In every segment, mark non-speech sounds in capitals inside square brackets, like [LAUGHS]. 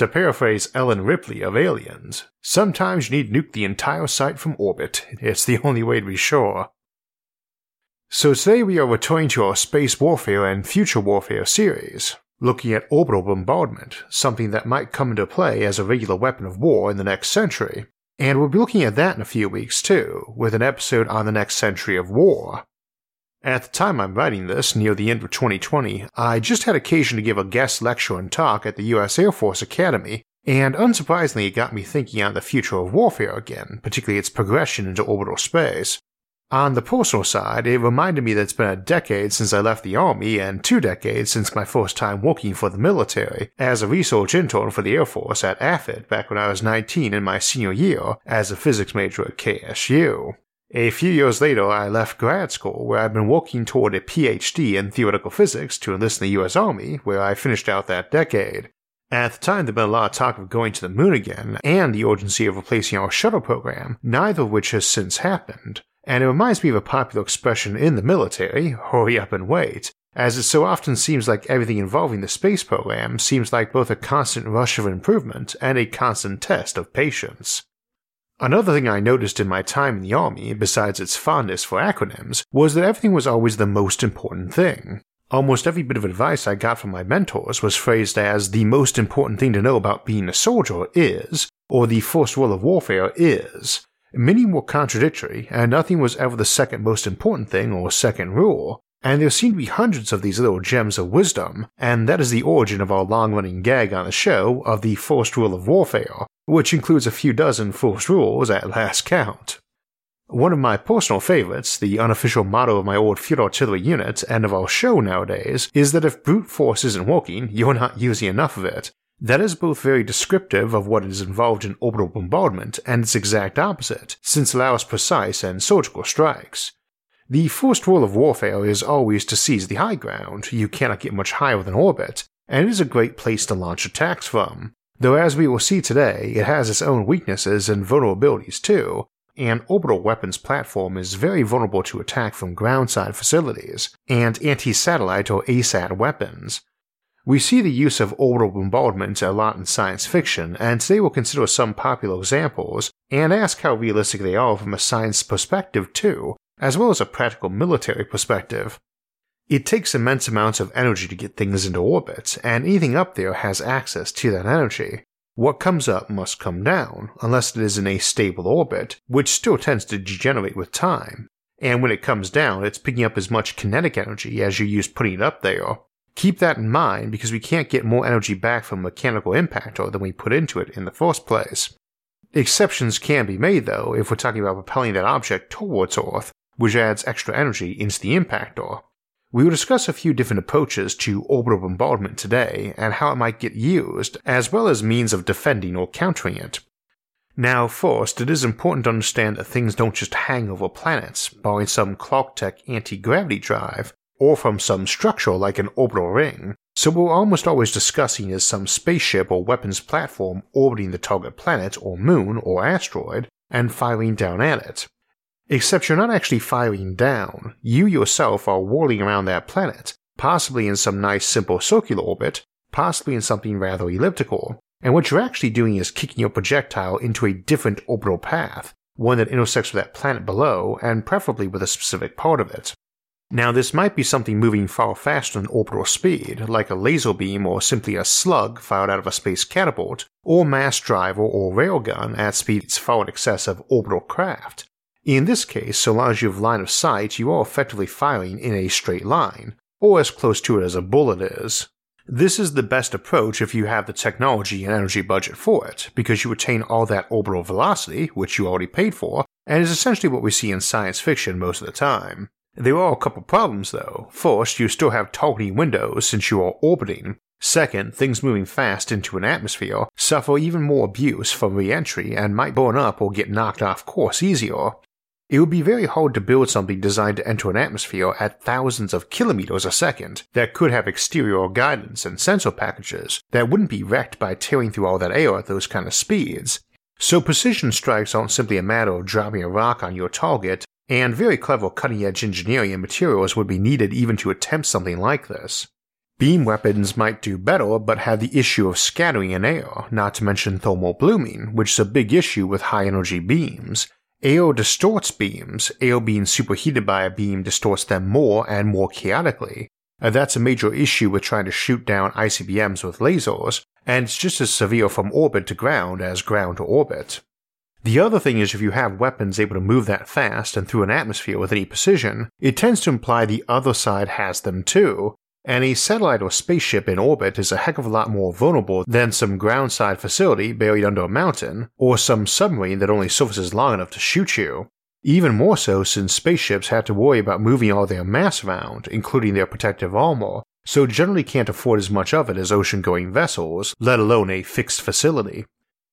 To paraphrase Ellen Ripley of Aliens, sometimes you need nuke the entire site from orbit. It's the only way to be sure. So today we are returning to our space warfare and future warfare series, looking at orbital bombardment, something that might come into play as a regular weapon of war in the next century. And we'll be looking at that in a few weeks too, with an episode on the next century of war. At the time I'm writing this, near the end of 2020, I just had occasion to give a guest lecture and talk at the US Air Force Academy, and unsurprisingly it got me thinking on the future of warfare again, particularly its progression into orbital space. On the personal side, it reminded me that it's been a decade since I left the Army and two decades since my first time working for the military as a research intern for the Air Force at AFIT back when I was 19 in my senior year as a physics major at KSU. A few years later, I left grad school where I'd been working toward a PhD in theoretical physics to enlist in the US Army, where I finished out that decade. At the time, there'd been a lot of talk of going to the moon again, and the urgency of replacing our shuttle program, neither of which has since happened. And it reminds me of a popular expression in the military hurry up and wait, as it so often seems like everything involving the space program seems like both a constant rush of improvement and a constant test of patience. Another thing I noticed in my time in the Army, besides its fondness for acronyms, was that everything was always the most important thing. Almost every bit of advice I got from my mentors was phrased as the most important thing to know about being a soldier is, or the first rule of warfare is. Many were contradictory, and nothing was ever the second most important thing or second rule, and there seem to be hundreds of these little gems of wisdom, and that is the origin of our long running gag on the show of the first rule of warfare, which includes a few dozen first rules at last count. One of my personal favorites, the unofficial motto of my old field artillery unit and of our show nowadays, is that if brute force isn't working, you're not using enough of it. That is both very descriptive of what is involved in orbital bombardment and its exact opposite, since it allows precise and surgical strikes. The first rule of warfare is always to seize the high ground, you cannot get much higher than orbit, and it is a great place to launch attacks from. Though, as we will see today, it has its own weaknesses and vulnerabilities too. An orbital weapons platform is very vulnerable to attack from groundside facilities and anti satellite or ASAT weapons. We see the use of orbital bombardment a lot in science fiction, and today we'll consider some popular examples and ask how realistic they are from a science perspective too, as well as a practical military perspective. It takes immense amounts of energy to get things into orbit, and anything up there has access to that energy. What comes up must come down, unless it is in a stable orbit, which still tends to degenerate with time. And when it comes down, it's picking up as much kinetic energy as you use putting it up there. Keep that in mind because we can't get more energy back from mechanical impactor than we put into it in the first place. Exceptions can be made though if we're talking about propelling that object towards Earth, which adds extra energy into the impactor. We will discuss a few different approaches to orbital bombardment today and how it might get used, as well as means of defending or countering it. Now, first, it is important to understand that things don't just hang over planets, barring some Clarketech anti-gravity drive, or from some structure like an orbital ring, so what we're almost always discussing is some spaceship or weapons platform orbiting the target planet or moon or asteroid and firing down at it. Except you're not actually firing down, you yourself are whirling around that planet, possibly in some nice simple circular orbit, possibly in something rather elliptical, and what you're actually doing is kicking your projectile into a different orbital path, one that intersects with that planet below, and preferably with a specific part of it. Now, this might be something moving far faster than orbital speed, like a laser beam or simply a slug fired out of a space catapult, or mass driver or railgun at speeds far in excess of orbital craft, in this case, so long as you have line of sight, you are effectively firing in a straight line, or as close to it as a bullet is. This is the best approach if you have the technology and energy budget for it, because you retain all that orbital velocity, which you already paid for, and is essentially what we see in science fiction most of the time. There are a couple problems though. First, you still have targeting windows since you are orbiting. Second, things moving fast into an atmosphere suffer even more abuse from re entry and might burn up or get knocked off course easier. It would be very hard to build something designed to enter an atmosphere at thousands of kilometers a second that could have exterior guidance and sensor packages that wouldn't be wrecked by tearing through all that air at those kind of speeds. So precision strikes aren't simply a matter of dropping a rock on your target, and very clever cutting edge engineering and materials would be needed even to attempt something like this. Beam weapons might do better, but have the issue of scattering in air, not to mention thermal blooming, which is a big issue with high energy beams, AO distorts beams, AO being superheated by a beam distorts them more and more chaotically. And that's a major issue with trying to shoot down ICBMs with lasers, and it's just as severe from orbit to ground as ground to orbit. The other thing is if you have weapons able to move that fast and through an atmosphere with any precision, it tends to imply the other side has them too, and a satellite or spaceship in orbit is a heck of a lot more vulnerable than some groundside facility buried under a mountain, or some submarine that only surfaces long enough to shoot you. Even more so since spaceships have to worry about moving all their mass around, including their protective armor, so generally can't afford as much of it as ocean going vessels, let alone a fixed facility.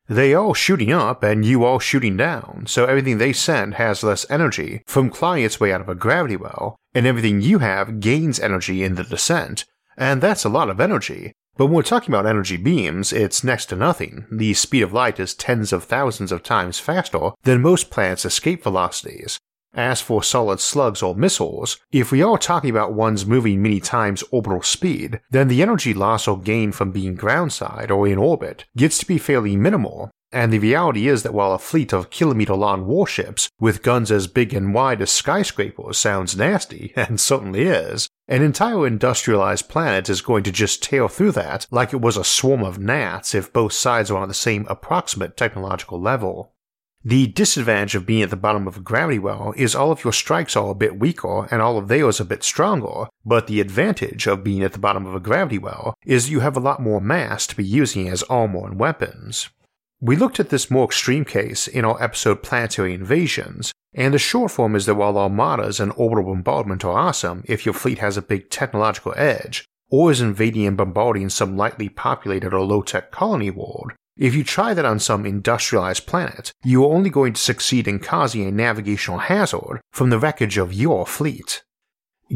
They all shooting up and you all shooting down, so everything they send has less energy from clawing its way out of a gravity well, and everything you have gains energy in the descent, and that's a lot of energy. But when we're talking about energy beams, it's next to nothing. The speed of light is tens of thousands of times faster than most planets' escape velocities, as for solid slugs or missiles, if we are talking about ones moving many times orbital speed, then the energy loss or gain from being groundside or in orbit gets to be fairly minimal, and the reality is that while a fleet of kilometer long warships with guns as big and wide as skyscrapers sounds nasty, [LAUGHS] and certainly is, an entire industrialized planet is going to just tear through that like it was a swarm of gnats if both sides are on the same approximate technological level. The disadvantage of being at the bottom of a gravity well is all of your strikes are a bit weaker and all of theirs a bit stronger, but the advantage of being at the bottom of a gravity well is you have a lot more mass to be using as armor and weapons. We looked at this more extreme case in our episode Planetary Invasions, and the short form is that while armadas and orbital bombardment are awesome if your fleet has a big technological edge, or is invading and bombarding some lightly populated or low tech colony world, if you try that on some industrialized planet, you are only going to succeed in causing a navigational hazard from the wreckage of your fleet.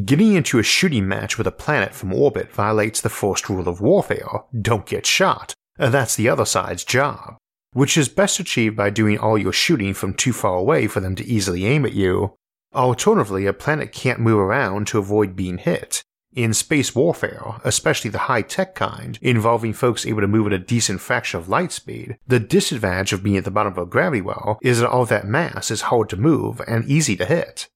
Getting into a shooting match with a planet from orbit violates the first rule of warfare don't get shot, that's the other side's job, which is best achieved by doing all your shooting from too far away for them to easily aim at you. Alternatively, a planet can't move around to avoid being hit, in space warfare, especially the high tech kind, involving folks able to move at a decent fraction of light speed, the disadvantage of being at the bottom of a gravity well is that all that mass is hard to move and easy to hit.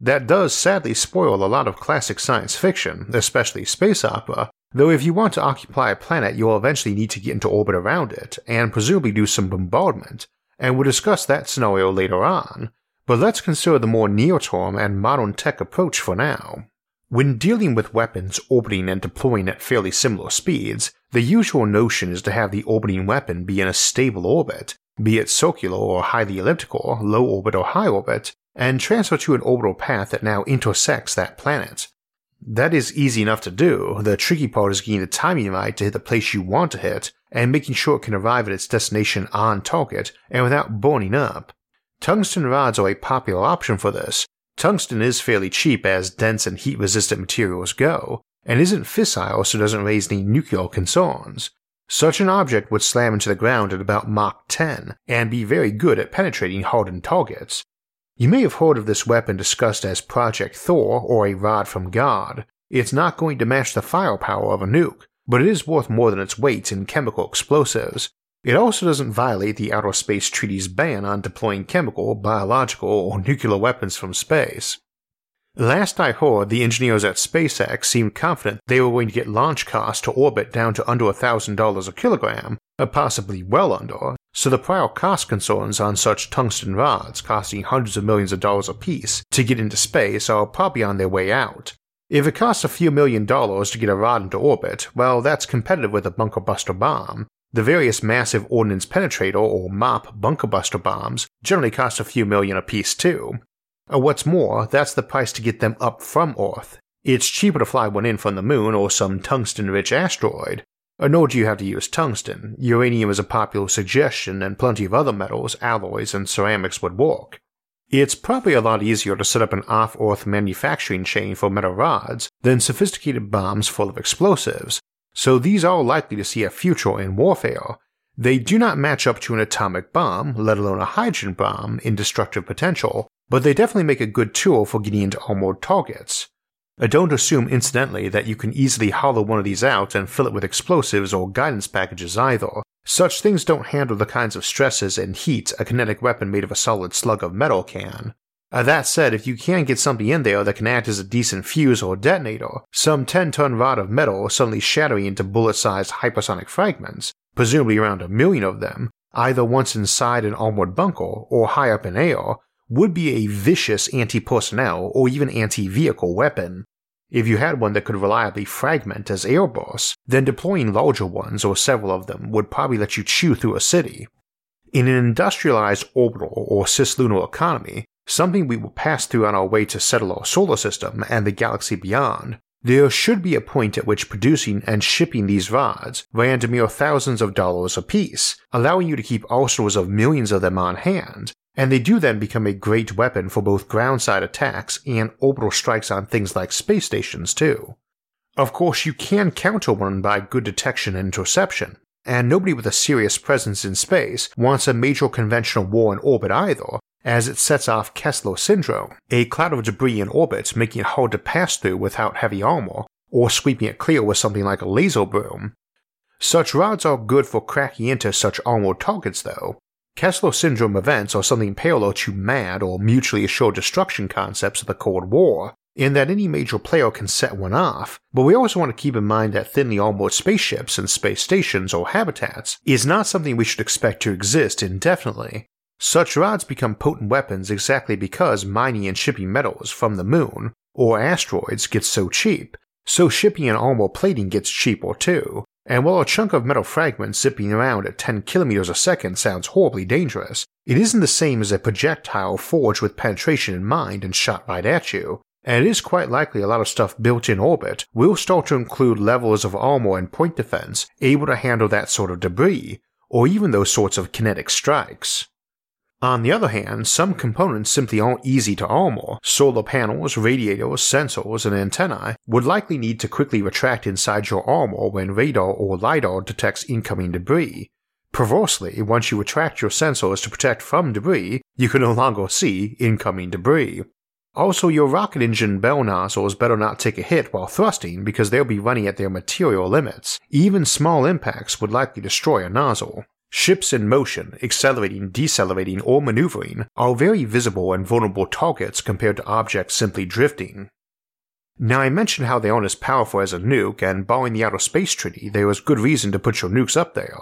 That does sadly spoil a lot of classic science fiction, especially space opera, though if you want to occupy a planet, you'll eventually need to get into orbit around it, and presumably do some bombardment, and we'll discuss that scenario later on, but let's consider the more near term and modern tech approach for now. When dealing with weapons orbiting and deploying at fairly similar speeds, the usual notion is to have the orbiting weapon be in a stable orbit, be it circular or highly elliptical, low orbit or high orbit, and transfer to an orbital path that now intersects that planet. That is easy enough to do, the tricky part is getting the timing right to hit the place you want to hit, and making sure it can arrive at its destination on target and without burning up. Tungsten rods are a popular option for this, Tungsten is fairly cheap as dense and heat resistant materials go, and isn't fissile so doesn't raise any nuclear concerns. Such an object would slam into the ground at about Mach 10 and be very good at penetrating hardened targets. You may have heard of this weapon discussed as Project Thor or a rod from God. It's not going to match the firepower of a nuke, but it is worth more than its weight in chemical explosives, it also doesn't violate the Outer Space Treaty's ban on deploying chemical, biological, or nuclear weapons from space. Last I heard, the engineers at SpaceX seemed confident they were going to get launch costs to orbit down to under $1,000 a kilogram, or possibly well under, so the prior cost concerns on such tungsten rods costing hundreds of millions of dollars apiece to get into space are probably on their way out. If it costs a few million dollars to get a rod into orbit, well, that's competitive with a bunker buster bomb, the various massive ordnance penetrator or MOP bunker buster bombs generally cost a few million apiece too. Uh, what's more, that's the price to get them up from Earth. It's cheaper to fly one in from the moon or some tungsten rich asteroid. Uh, nor do you have to use tungsten. Uranium is a popular suggestion, and plenty of other metals, alloys, and ceramics would work. It's probably a lot easier to set up an off Earth manufacturing chain for metal rods than sophisticated bombs full of explosives, so these are likely to see a future in warfare. They do not match up to an atomic bomb, let alone a hydrogen bomb, in destructive potential, but they definitely make a good tool for getting into armored targets. I don't assume, incidentally, that you can easily hollow one of these out and fill it with explosives or guidance packages either. Such things don't handle the kinds of stresses and heat a kinetic weapon made of a solid slug of metal can. Uh, that said, if you can get something in there that can act as a decent fuse or detonator, some 10 ton rod of metal suddenly shattering into bullet sized hypersonic fragments, presumably around a million of them, either once inside an armored bunker or high up in air, would be a vicious anti personnel or even anti vehicle weapon. If you had one that could reliably fragment as airbursts, then deploying larger ones or several of them would probably let you chew through a city. In an industrialized orbital or cislunar economy, something we will pass through on our way to settle our solar system and the galaxy beyond, there should be a point at which producing and shipping these rods ran to mere thousands of dollars apiece, allowing you to keep arsenals of millions of them on hand, and they do then become a great weapon for both groundside attacks and orbital strikes on things like space stations, too. Of course, you can counter one by good detection and interception, and nobody with a serious presence in space wants a major conventional war in orbit either, as it sets off Kessler syndrome, a cloud of debris in orbit making it hard to pass through without heavy armor, or sweeping it clear with something like a laser broom. Such rods are good for cracking into such armored targets, though, Kessler syndrome events are something parallel to MAD or mutually assured destruction concepts of the Cold War, in that any major player can set one off, but we also want to keep in mind that thinly armored spaceships and space stations or habitats is not something we should expect to exist indefinitely. Such rods become potent weapons exactly because mining and shipping metals from the moon or asteroids gets so cheap, so shipping and armor plating gets cheaper too, and while a chunk of metal fragment zipping around at 10 kilometers a second sounds horribly dangerous, it isn't the same as a projectile forged with penetration in mind and shot right at you, and it is quite likely a lot of stuff built in orbit will start to include levels of armor and point defense able to handle that sort of debris, or even those sorts of kinetic strikes. On the other hand, some components simply aren't easy to armor. Solar panels, radiators, sensors, and antennae would likely need to quickly retract inside your armor when radar or LiDAR detects incoming debris. Perversely, once you retract your sensors to protect from debris, you can no longer see incoming debris. Also, your rocket engine bell nozzles better not take a hit while thrusting because they'll be running at their material limits. Even small impacts would likely destroy a nozzle. Ships in motion, accelerating, decelerating, or maneuvering, are very visible and vulnerable targets compared to objects simply drifting. Now, I mentioned how they aren't as powerful as a nuke, and barring the Outer Space Treaty, there was good reason to put your nukes up there.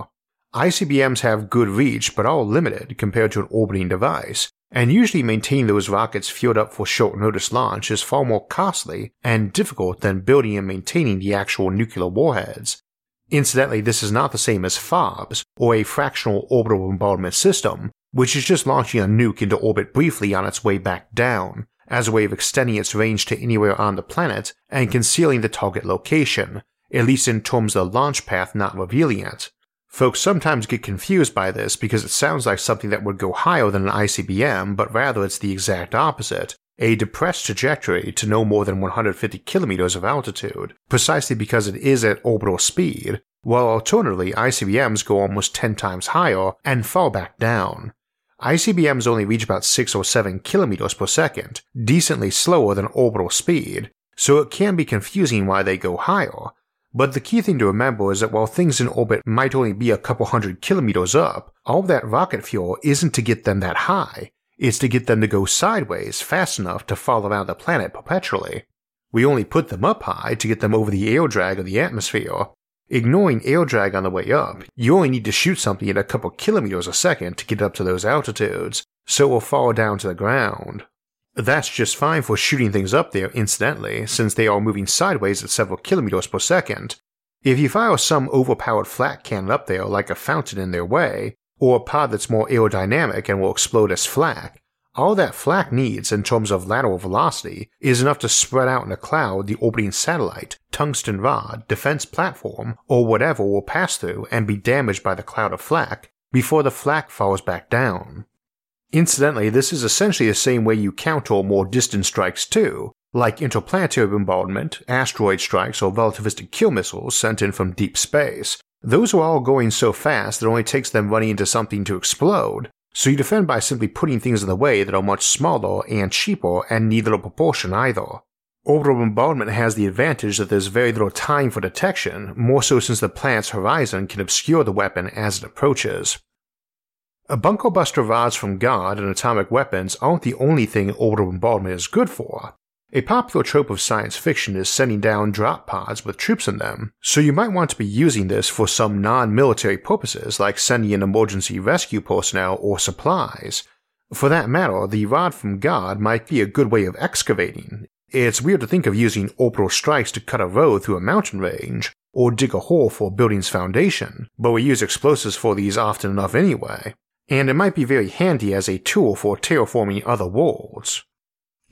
ICBMs have good reach, but are limited compared to an orbiting device, and usually maintaining those rockets fueled up for short notice launch is far more costly and difficult than building and maintaining the actual nuclear warheads, Incidentally, this is not the same as FOBS, or a fractional orbital bombardment system, which is just launching a nuke into orbit briefly on its way back down, as a way of extending its range to anywhere on the planet and concealing the target location, at least in terms of the launch path not revealing it. Folks sometimes get confused by this because it sounds like something that would go higher than an ICBM, but rather it's the exact opposite, a depressed trajectory to no more than 150 kilometers of altitude, precisely because it is at orbital speed, while alternatively ICBMs go almost 10 times higher and fall back down. ICBMs only reach about 6 or 7 kilometers per second, decently slower than orbital speed, so it can be confusing why they go higher. But the key thing to remember is that while things in orbit might only be a couple hundred kilometers up, all that rocket fuel isn't to get them that high, is to get them to go sideways fast enough to fall around the planet perpetually. We only put them up high to get them over the air drag of the atmosphere. Ignoring air drag on the way up, you only need to shoot something at a couple kilometers a second to get up to those altitudes, so it will fall down to the ground. That's just fine for shooting things up there, incidentally, since they are moving sideways at several kilometers per second. If you fire some overpowered flak cannon up there like a fountain in their way, or a pod that's more aerodynamic and will explode as flak. All that flak needs in terms of lateral velocity is enough to spread out in a cloud the orbiting satellite, tungsten rod, defense platform, or whatever will pass through and be damaged by the cloud of flak before the flak falls back down. Incidentally, this is essentially the same way you counter more distant strikes too, like interplanetary bombardment, asteroid strikes, or relativistic kill missiles sent in from deep space. Those are all going so fast that it only takes them running into something to explode, so you defend by simply putting things in the way that are much smaller and cheaper and need little propulsion either. Orbital bombardment has the advantage that there's very little time for detection, more so since the planet's horizon can obscure the weapon as it approaches. A bunker buster rods from God and atomic weapons aren't the only thing orbital bombardment is good for. A popular trope of science fiction is sending down drop pods with troops in them, so you might want to be using this for some non military purposes like sending in emergency rescue personnel or supplies. For that matter, the rod from God might be a good way of excavating. It's weird to think of using orbital strikes to cut a road through a mountain range, or dig a hole for a building's foundation, but we use explosives for these often enough anyway, and it might be very handy as a tool for terraforming other worlds.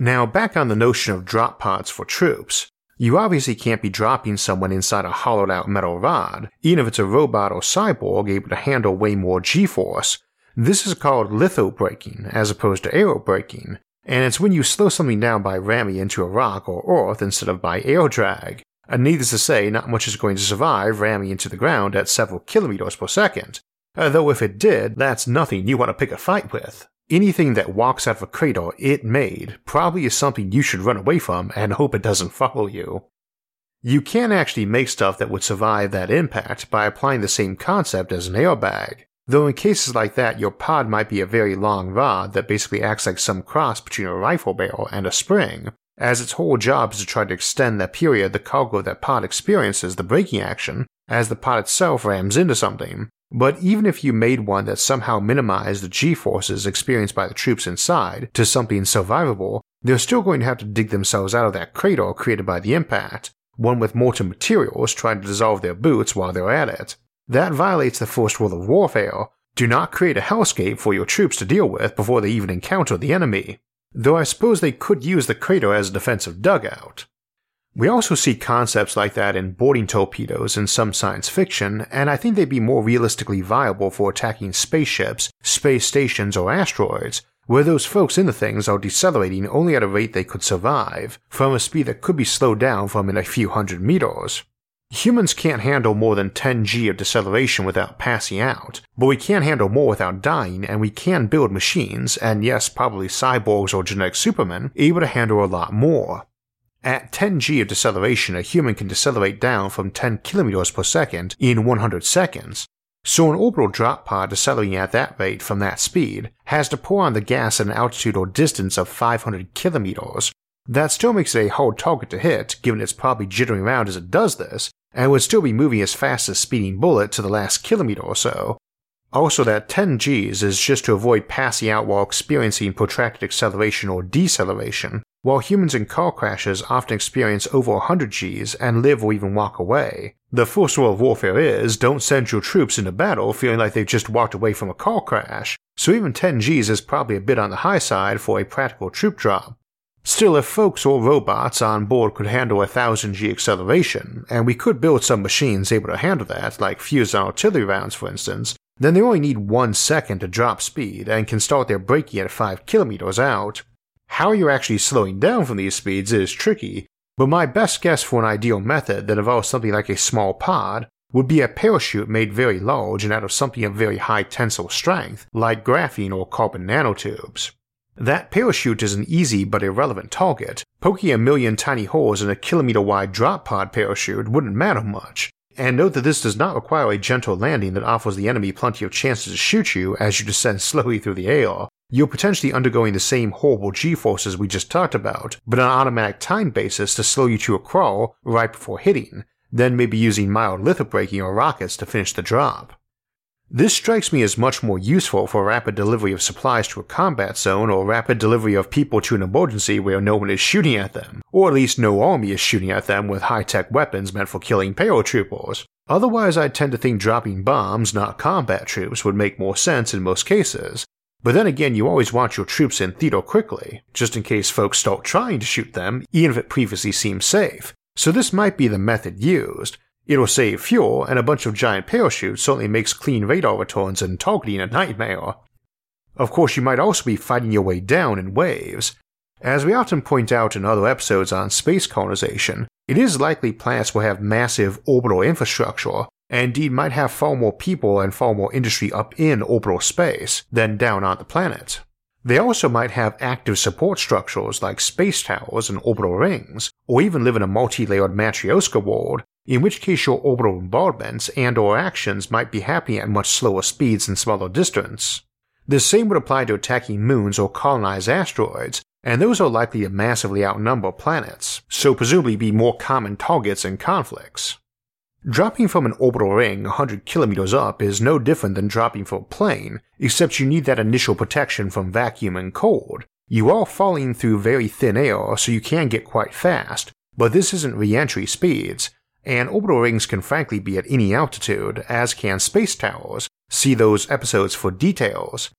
Now, back on the notion of drop pods for troops, you obviously can't be dropping someone inside a hollowed out metal rod, even if it's a robot or cyborg able to handle way more g force. This is called litho braking as opposed to aero braking, and it's when you slow something down by ramming into a rock or earth instead of by air drag. And needless to say, not much is going to survive ramming into the ground at several kilometers per second. Uh, though if it did, that's nothing you want to pick a fight with. Anything that walks out of a cradle it made probably is something you should run away from and hope it doesn't follow you. You can actually make stuff that would survive that impact by applying the same concept as an airbag, though in cases like that your pod might be a very long rod that basically acts like some cross between a rifle barrel and a spring, as its whole job is to try to extend the period the cargo of that pod experiences the braking action as the pod itself rams into something, but even if you made one that somehow minimized the g forces experienced by the troops inside to something survivable, they're still going to have to dig themselves out of that crater created by the impact, one with molten materials trying to dissolve their boots while they're at it. That violates the first rule of warfare do not create a hellscape for your troops to deal with before they even encounter the enemy. Though I suppose they could use the crater as a defensive dugout. We also see concepts like that in boarding torpedoes in some science fiction, and I think they'd be more realistically viable for attacking spaceships, space stations, or asteroids, where those folks in the things are decelerating only at a rate they could survive, from a speed that could be slowed down from in a few hundred meters. Humans can't handle more than 10 g of deceleration without passing out, but we can handle more without dying, and we can build machines, and yes, probably cyborgs or genetic supermen, able to handle a lot more. At 10 g of deceleration, a human can decelerate down from 10 km per second in 100 seconds, so an orbital drop pod decelerating at that rate from that speed has to pour on the gas at an altitude or distance of 500 kilometers. That still makes it a hard target to hit, given it's probably jittering around as it does this, and would still be moving as fast as speeding bullet to the last kilometer or so, also, that 10 Gs is just to avoid passing out while experiencing protracted acceleration or deceleration, while humans in car crashes often experience over 100 Gs and live or even walk away. The first rule of warfare is don't send your troops into battle feeling like they've just walked away from a car crash, so even 10 Gs is probably a bit on the high side for a practical troop drop. Still, if folks or robots on board could handle a 1000 G acceleration, and we could build some machines able to handle that, like fused artillery rounds for instance, then they only need one second to drop speed and can start their braking at 5 kilometers out. How you're actually slowing down from these speeds is tricky, but my best guess for an ideal method that involves something like a small pod would be a parachute made very large and out of something of very high tensile strength, like graphene or carbon nanotubes. That parachute is an easy but irrelevant target. Poking a million tiny holes in a kilometer wide drop pod parachute wouldn't matter much, and note that this does not require a gentle landing that offers the enemy plenty of chances to shoot you as you descend [LAUGHS] slowly through the air. You're potentially undergoing the same horrible g forces we just talked about, but on an automatic time basis to slow you to a crawl right before hitting, then maybe using mild lithobraking or rockets to finish the drop. This strikes me as much more useful for rapid delivery of supplies to a combat zone or rapid delivery of people to an emergency where no one is shooting at them, or at least no army is shooting at them with high tech weapons meant for killing paratroopers. Otherwise, I tend to think dropping bombs, not combat troops, would make more sense in most cases. But then again, you always want your troops in theater quickly, just in case folks start trying to shoot them, even if it previously seemed safe. So this might be the method used, It'll save fuel, and a bunch of giant parachutes certainly makes clean radar returns and targeting a nightmare. Of course, you might also be fighting your way down in waves. As we often point out in other episodes on space colonization, it is likely planets will have massive orbital infrastructure, and indeed might have far more people and far more industry up in orbital space than down on the planet. They also might have active support structures like space towers and orbital rings, or even live in a multi-layered Matryoshka world, in which case your orbital bombardments and or actions might be happening at much slower speeds and smaller distance. The same would apply to attacking moons or colonized asteroids, and those are likely to massively outnumber planets, so presumably be more common targets in conflicts. Dropping from an orbital ring 100 kilometers up is no different than dropping from a plane, except you need that initial protection from vacuum and cold. You are falling through very thin air, so you can get quite fast, but this isn't re-entry speeds, and orbital rings can frankly be at any altitude, as can space towers. See those episodes for details.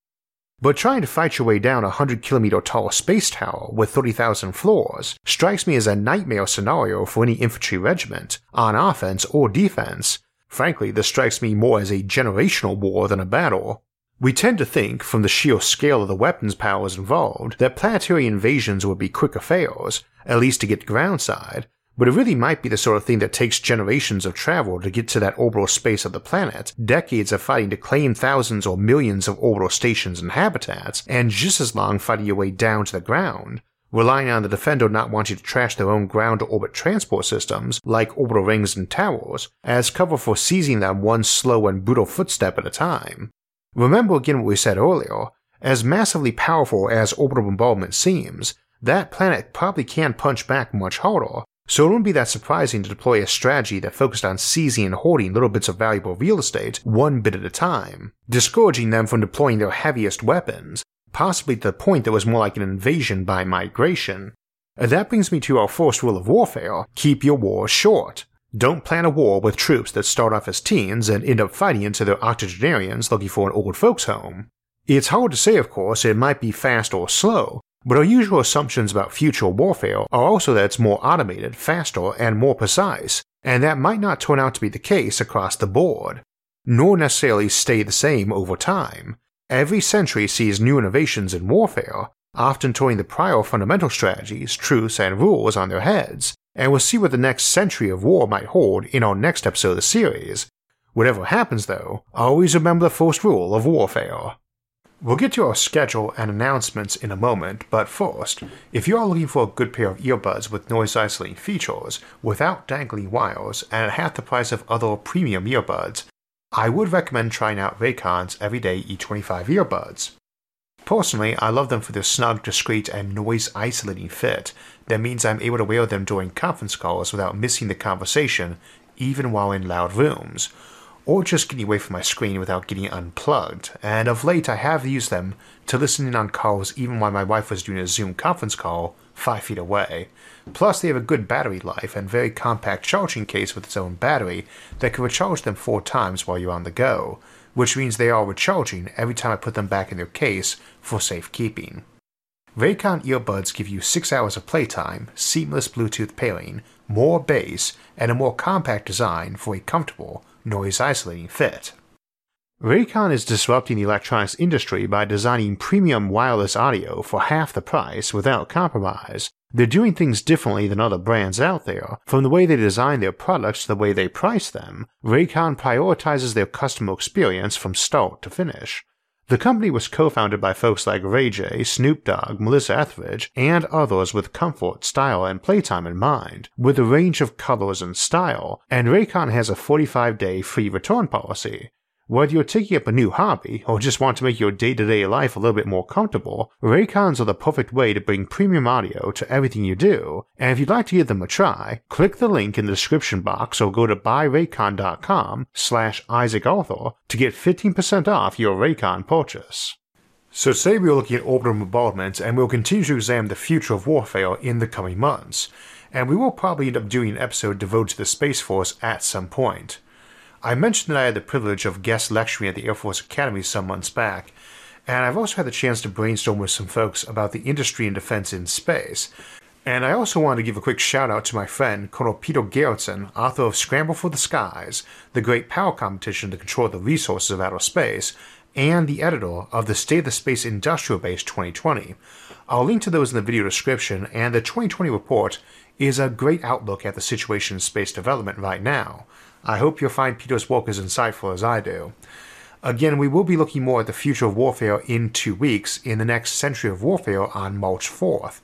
But trying to fight your way down a 100 kilometer tall space tower with 30,000 floors strikes me as a nightmare scenario for any infantry regiment, on offense or defense. Frankly, this strikes me more as a generational war than a battle. We tend to think, from the sheer scale of the weapons powers involved, that planetary invasions would be quick affairs, at least to get groundside, but it really might be the sort of thing that takes generations of travel to get to that orbital space of the planet, decades of fighting to claim thousands or millions of orbital stations and habitats, and just as long fighting your way down to the ground, relying on the defender not wanting to trash their own ground to orbit transport systems, like orbital rings and towers, as cover for seizing them one slow and brutal footstep at a time. Remember again what we said earlier, as massively powerful as orbital bombardment seems, that planet probably can punch back much harder, so it wouldn't be that surprising to deploy a strategy that focused on seizing and hoarding little bits of valuable real estate one bit at a time, discouraging them from deploying their heaviest weapons, possibly to the point that was more like an invasion by migration. That brings me to our first rule of warfare keep your wars short. Don't plan a war with troops that start off as teens and end up fighting into their octogenarians looking for an old folks' home. It's hard to say, of course, it might be fast or slow, but our usual assumptions about future warfare are also that it's more automated, faster, and more precise, and that might not turn out to be the case across the board, nor necessarily stay the same over time. Every century sees new innovations in warfare, often turning the prior fundamental strategies, truths, and rules on their heads, and we'll see what the next century of war might hold in our next episode of the series. Whatever happens, though, always remember the first rule of warfare We'll get to our schedule and announcements in a moment, but first, if you are looking for a good pair of earbuds with noise isolating features without dangling wires and at half the price of other premium earbuds, I would recommend trying out Raycon's Everyday E25 earbuds. Personally, I love them for their snug, discreet, and noise isolating fit that means I'm able to wear them during conference calls without missing the conversation, even while in loud rooms or just getting away from my screen without getting unplugged, and of late I have used them to listen in on calls even while my wife was doing a Zoom conference call five feet away. Plus, they have a good battery life and very compact charging case with its own battery that can recharge them four times while you're on the go, which means they are recharging every time I put them back in their case for safekeeping. Raycon earbuds give you 6 hours of playtime, seamless Bluetooth pairing, more bass, and a more compact design for a comfortable, noise isolating fit. Raycon is disrupting the electronics industry by designing premium wireless audio for half the price without compromise. They're doing things differently than other brands out there. From the way they design their products to the way they price them, Raycon prioritizes their customer experience from start to finish. The company was co-founded by folks like Ray J, Snoop Dogg, Melissa Etheridge, and others with comfort, style, and playtime in mind, with a range of colors and style, and Raycon has a 45-day free return policy. Whether you're taking up a new hobby or just want to make your day to day life a little bit more comfortable, Raycons are the perfect way to bring premium audio to everything you do. And if you'd like to give them a try, click the link in the description box or go to buyraycon.com slash isaacarthur to get 15% off your Raycon purchase. So today we are looking at orbital bombardment and we'll continue to examine the future of warfare in the coming months. And we will probably end up doing an episode devoted to the Space Force at some point. I mentioned that I had the privilege of guest lecturing at the Air Force Academy some months back, and I've also had the chance to brainstorm with some folks about the industry and defense in space. And I also wanted to give a quick shout out to my friend Colonel Peter Garretson, author of Scramble for the Skies, the great power competition to control the resources of outer space, and the editor of the State of the Space Industrial Base 2020. I'll link to those in the video description, and the 2020 report is a great outlook at the situation in space development right now. I hope you'll find Peter's work as insightful as I do. Again, we will be looking more at the future of warfare in two weeks in the next Century of Warfare on March 4th.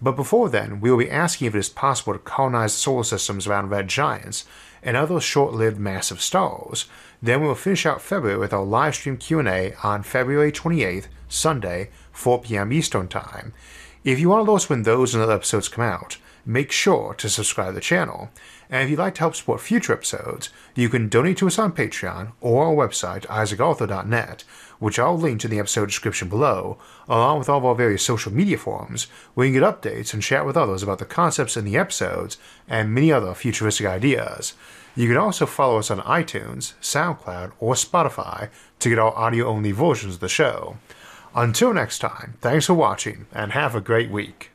But before then, we will be asking if it is possible to colonize solar systems around red giants and other short-lived massive stars. Then we will finish out February with our live stream Q&A on February 28th, Sunday, 4 p.m. Eastern Time. If you want to us when those and other episodes come out, make sure to subscribe to the channel. And if you'd like to help support future episodes, you can donate to us on Patreon or our website, isaacarthur.net, which I'll link in the episode description below, along with all of our various social media forums, where you can get updates and chat with others about the concepts in the episodes and many other futuristic ideas. You can also follow us on iTunes, SoundCloud, or Spotify to get our audio only versions of the show. Until next time, thanks for watching and have a great week.